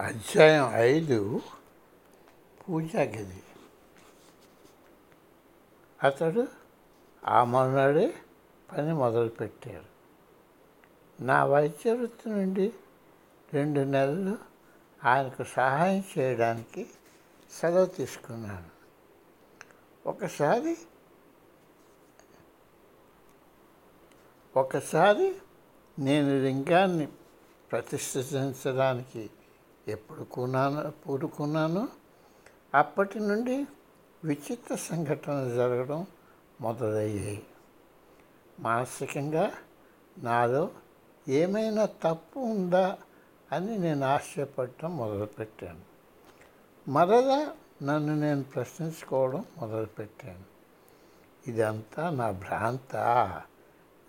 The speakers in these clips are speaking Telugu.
అధ్యాయం ఐదు పూజా గది. అతడు ఆ మొన్నడే పని మొదలుపెట్టాడు. నా వైద్య వృత్తి నుండి రెండు నెలలు ఆయనకు సహాయం చేయడానికి సెలవు తీసుకున్నాను. ఒకసారి ఒకసారి నేను లింగాన్ని ప్రతిష్ఠించడానికి ఎప్పుడు కొన్నాను పూడుకున్నాను అప్పటి నుండి విచిత్ర సంఘటనలు జరగడం మొదలయ్యాయి. మానసికంగా నాలో ఏమైనా తప్పు ఉందా అని నేను ఆశ్చర్యపడటం మొదలుపెట్టాను. మరలా నన్ను నేను ప్రశ్నించుకోవడం మొదలుపెట్టాను. ఇదంతా నా భ్రాంత.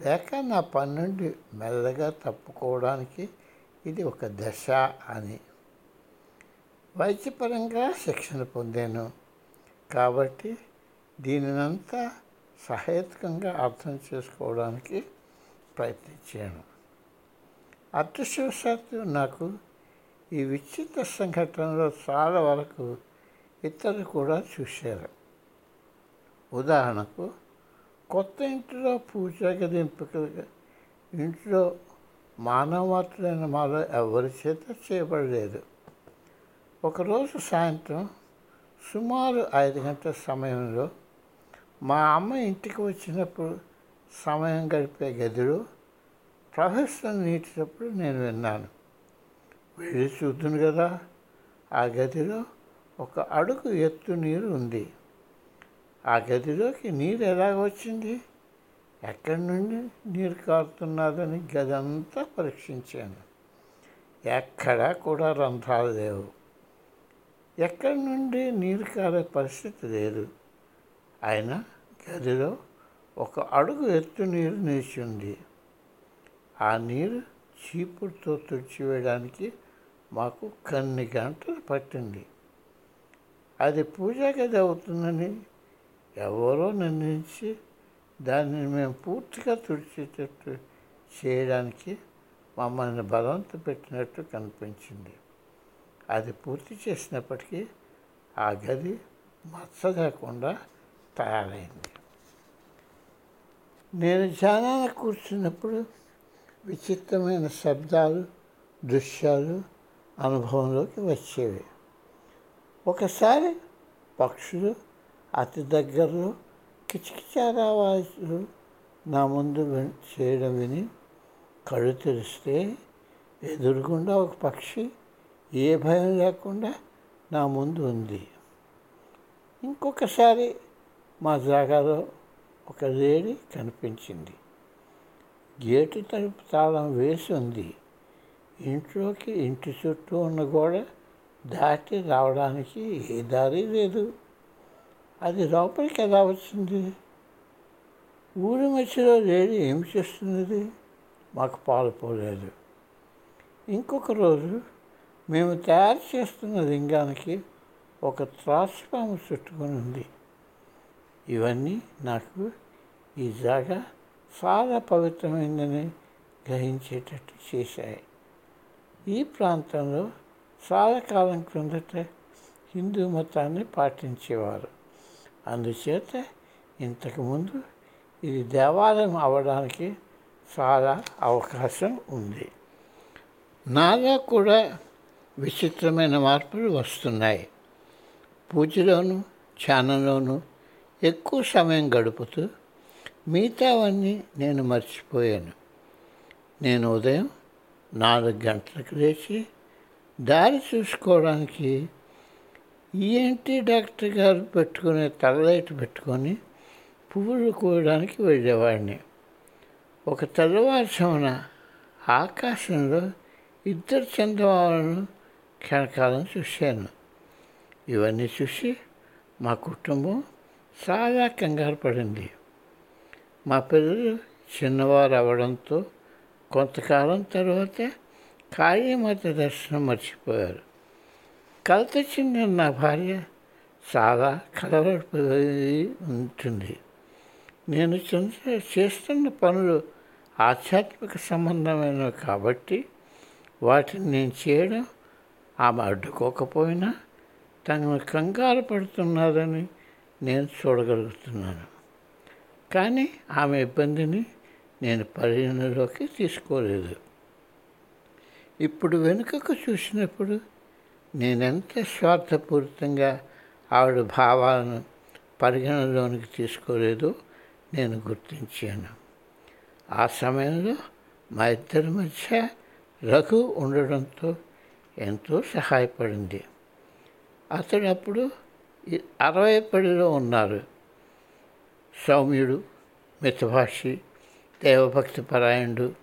లేక నా పని నుండి మెల్లగా తప్పుకోవడానికి ఇది ఒక దశ అని వైద్యపరంగా శిక్షణ పొందాను. కాబట్టి దీనినంతా సహేతుకంగా అర్థం చేసుకోవడానికి ప్రయత్నించాను. అదృష్టవశాత్తు నాకు ఈ విచిత్ర సంఘటనలో చాలా వరకు ఇతరులు కూడా చూశారు. ఉదాహరణకు కొత్త ఇంటిలో పూజ గది ఎంపికలుగా ఇంట్లో మానవమాత్రులైన మాలో ఎవరి చేత చేయబడలేదు. ఒకరోజు సాయంత్రం సుమారు ఐదు గంటల సమయంలో మా అమ్మ ఇంటికి వచ్చినప్పుడు సమయం గడిపే గదిలో ప్రొఫెసర్ నీటినప్పుడు నేను విన్నాను. వెళ్ళి చూద్దును కదా. ఆ గదిలో ఒక అడుగు ఎత్తు నీరు ఉంది. ఆ గదిలోకి నీరు ఎలాగ వచ్చింది? ఎక్కడి నుండి నీరు కారుతున్నదని గది అంతా పరీక్షించాను. ఎక్కడా కూడా రంధ్రాలు లేవు. ఎక్కడి నుండి నీరు కారే పరిస్థితి లేదు. అయినా గదిలో ఒక అడుగు ఎత్తు నీరు నిలిచింది ఆ నీరు చీపుడుతో తుడిచివేయడానికి మాకు కొన్ని గంటలు పట్టింది. అది పూజా గది అవుతుందని ఎవరో నిర్ణయించి దానిని మేము పూర్తిగా తుడిచేటట్టు చేయడానికి మమ్మల్ని బలవంత పెట్టినట్టు కనిపించింది. అది పూర్తి చేసినప్పటికీ ఆ గది మచ్చ లేకుండా తయారైంది. నేను ధ్యానాన్ని కూర్చున్నప్పుడు విచిత్రమైన శబ్దాలు దృశ్యాలు అనుభవంలోకి వచ్చేవి. ఒకసారి పక్షులు అతి దగ్గరలో కిచకిచారావాసులు నా ముందు చేయడం విని కళ్ళు తెరిస్తే ఎదురుగుండా ఒక పక్షి ఏ భయం లేకుండా నా ముందు ఉంది. ఇంకొకసారి మా జాగాలో ఒక లేడీ కనిపించింది. గేటు తలుపు తాళం వేసి ఉంది. ఇంట్లోకి ఇంటి చుట్టూ ఉన్న గోడ దాటి రావడానికి ఏ దారి లేదు. అది లోపలికి ఎలా వచ్చింది? ఊరి మధ్యలో లేడీ ఏం చేస్తున్నది? మాకు పాలుపోలేదు ఇంకొక రోజు మేము తయారు చేస్తున్న లింగానికి ఒక త్రాసుపాము చుట్టుకొని ఉంది. ఇవన్నీ నాకు ఈ జాగా చాలా పవిత్రమైందని గ్రహించేటట్టు చేశాయి. ఈ ప్రాంతంలో చాలా కాలం క్రిందట హిందూ మతాన్ని పాటించేవారు. అందుచేత ఇంతకుముందు ఇది దేవాలయం అవడానికి చాలా అవకాశం ఉంది. నాలో కూడా విచిత్రమైన మార్పులు వస్తున్నాయి. పూజలోను ధ్యానంలోనూ ఎక్కువ సమయం గడుపుతూ మిగతావన్నీ నేను మర్చిపోయాను. నేను ఉదయం నాలుగు గంటలకు లేచి దారి చూసుకోవడానికి ఈఎన్టీ డాక్టర్ గారు పెట్టుకునే తలలైట్ పెట్టుకొని పువ్వులు కూడడానికి వెళ్ళేవాడిని. ఒక తెల్లవారుజామున ఆకాశంలో ఇద్దరు చంద్రమాలను క్షణకాలం చూశాను. ఇవన్నీ చూసి మా కుటుంబం చాలా కంగారు పడింది. మా పిల్లలు చిన్నవారు అవడంతో కొంతకాలం తర్వాత కాళీమాత దర్శనం మర్చిపోయారు. కలత చెందిన నా భార్య చాలా కలవడిపోయి ఉంటుంది. నేను చేస్తున్న పనులు ఆధ్యాత్మిక సంబంధమైనవి కాబట్టి వాటిని నేను చేయడం ఆమె అడ్డుకోకపోయినా తనను కంగారు పడుతున్నారని నేను చూడగలుగుతున్నాను. కానీ ఆమె ఇబ్బందిని నేను పరిగణలోకి తీసుకోలేదు. ఇప్పుడు వెనుకకు చూసినప్పుడు నేనెంత స్వార్థపూరితంగా ఆవిడ భావాలను పరిగణలోనికి తీసుకోలేదో నేను గుర్తించాను. ఆ సమయంలో మా ఇద్దరి మధ్య రఘు ఉండడంతో ఎంతో సహాయపడింది. అతడు అప్పుడు అరవై పడిలో ఉన్నారు. సౌమ్యుడు మితభాషి దేవభక్తి పరాయణుడు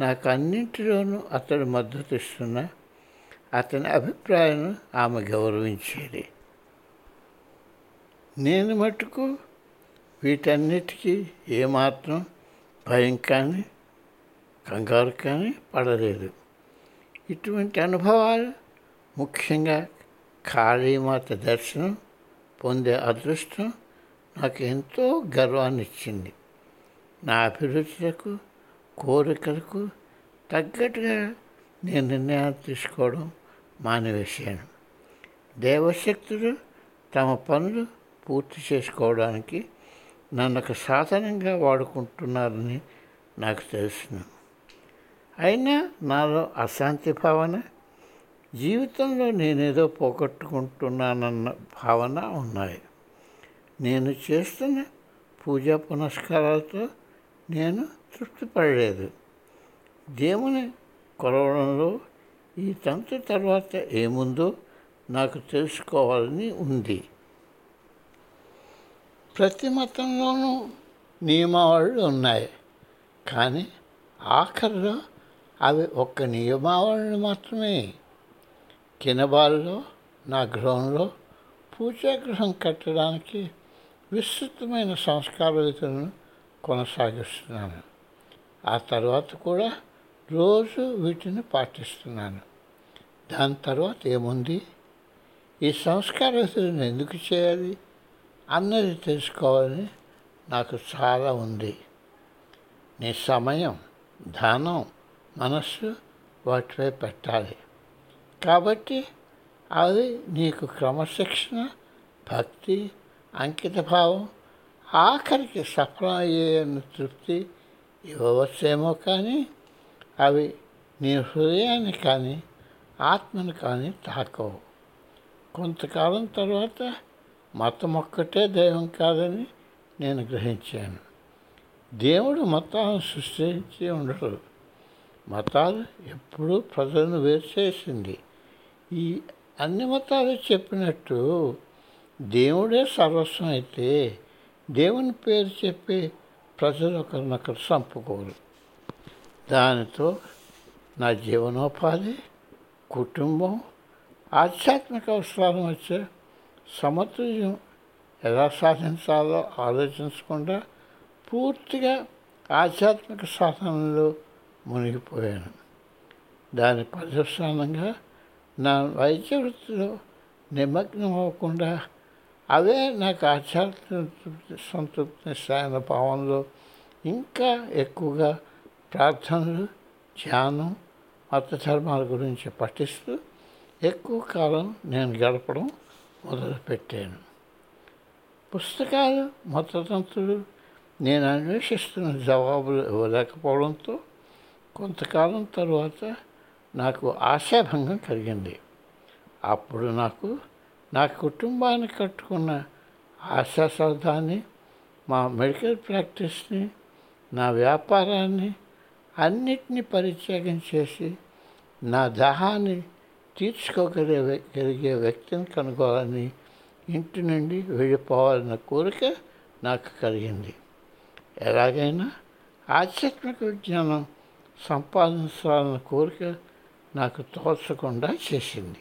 నాకు అన్నింటిలోనూ అతడు మద్దతు ఇస్తున్న అతని అభిప్రాయం ఆమె గౌరవించేది. నేను మటుకు వీటన్నిటికీ ఏమాత్రం భయం కానీ కంగారు కానీ పడలేదు. ఇటువంటి అనుభవాలు ముఖ్యంగా కాళీమాత దర్శనం పొందే అదృష్టం నాకు ఎంతో గర్వాన్ని ఇచ్చింది నా అభిరుచులకు కోరికలకు తగ్గట్టుగా నేను నిర్ణయాలు తీసుకోవడం మానివేశాను దేవశక్తులు తమ పనులు పూర్తి చేసుకోవడానికి నన్ను ఒక సాధనంగా వాడుకుంటున్నారని నాకు తెలుసును అయినా నాలో అశాంతి భావన జీవితంలో నేనేదో పోగొట్టుకుంటున్నానన్న భావన ఉన్నాయి. నేను చేస్తున్న పూజా పునస్కారాలతో నేను తృప్తిపడలేదు దేవుని కొలవడంలో ఈ తంతు తర్వాత ఏముందో నాకు తెలుసుకోవాలని ఉంది. ప్రతి మతంలోనూ నియమావళులు ఉన్నాయి. కానీ ఆఖరిలో అవి ఒక్క నియమావళిని మాత్రమే. కినబాల్లో నా గృహంలో పూజాగృహం కట్టడానికి విస్తృతమైన సంస్కార విధులను కొనసాగిస్తున్నాను. ఆ తర్వాత కూడా రోజు వీటిని పాటిస్తున్నాను. దాని తర్వాత ఏముంది? ఈ సంస్కార విధులను ఎందుకు చేయాలి? అన్నది తెలుసుకోవాలని నాకు చాలా ఉంది. నీ సమయం ధనం మనస్సు వాటిపై పెట్టాలి. కాబట్టి అది నీకు క్రమశిక్షణ భక్తి అంకితభావం ఆఖరికి సఫలమయ్యేన్న తృప్తి ఇవ్వవచ్చేమో కానీ అవి నీ హృదయాన్ని కానీ ఆత్మను కానీ తాకవు. కొంతకాలం తర్వాత మతం ఒక్కటే దైవం కాదని నేను గ్రహించాను. దేవుడు మతాలను సృష్టించి ఉండడు. మతాలు ఎప్పుడూ ప్రజలను వేరు చేసింది. ఈ అన్ని మతాలు చెప్పినట్టు దేవుడే సర్వస్వం అయితే దేవుని పేరు చెప్పి ప్రజలు ఒకరినొకరు చంపుకోరు. దానితో నా జీవనోపాధి కుటుంబం ఆధ్యాత్మిక అవసరాలు వచ్చే సమతుల్యం ఎలా సాధించాలో ఆలోచించకుండా పూర్తిగా ఆధ్యాత్మిక సాధనలో మునిగిపోయాను. దాని పరిస్థానంగా నా వైద్య వృత్తిలో నిమగ్నం అవ్వకుండా అవే నాకు ఆధ్యాత్మిక సంతృప్తిస్తాయన్న భావంలో ఇంకా ఎక్కువగా ప్రార్థనలు ధ్యానం మత ధర్మాల గురించి పఠిస్తూ ఎక్కువ కాలం నేను గడపడం మొదలుపెట్టాను. పుస్తకాలు మతతంత్రులు నేను అన్వేషిస్తున్న జవాబులు ఇవ్వలేకపోవడంతో కొంతకాలం తర్వాత నాకు ఆశాభంగం కలిగింది. అప్పుడు నాకు నా కుటుంబాన్ని కట్టుకున్న ఆశా సౌధాన్ని మా మెడికల్ ప్రాక్టీస్ని నా వ్యాపారాన్ని అన్నిటినీ పరిత్యాగం చేసి నా దాహాన్ని తీర్చుకోగలిగే కలిగే వ్యక్తిని కనుగోవాలని ఇంటి నుండి వెళ్ళిపోవాలన్న కోరిక నాకు కలిగింది. ఎలాగైనా ఆధ్యాత్మిక విజ్ఞానం సంపాదించాలన్న కోరిక నాకు తోచకుండా చేసింది.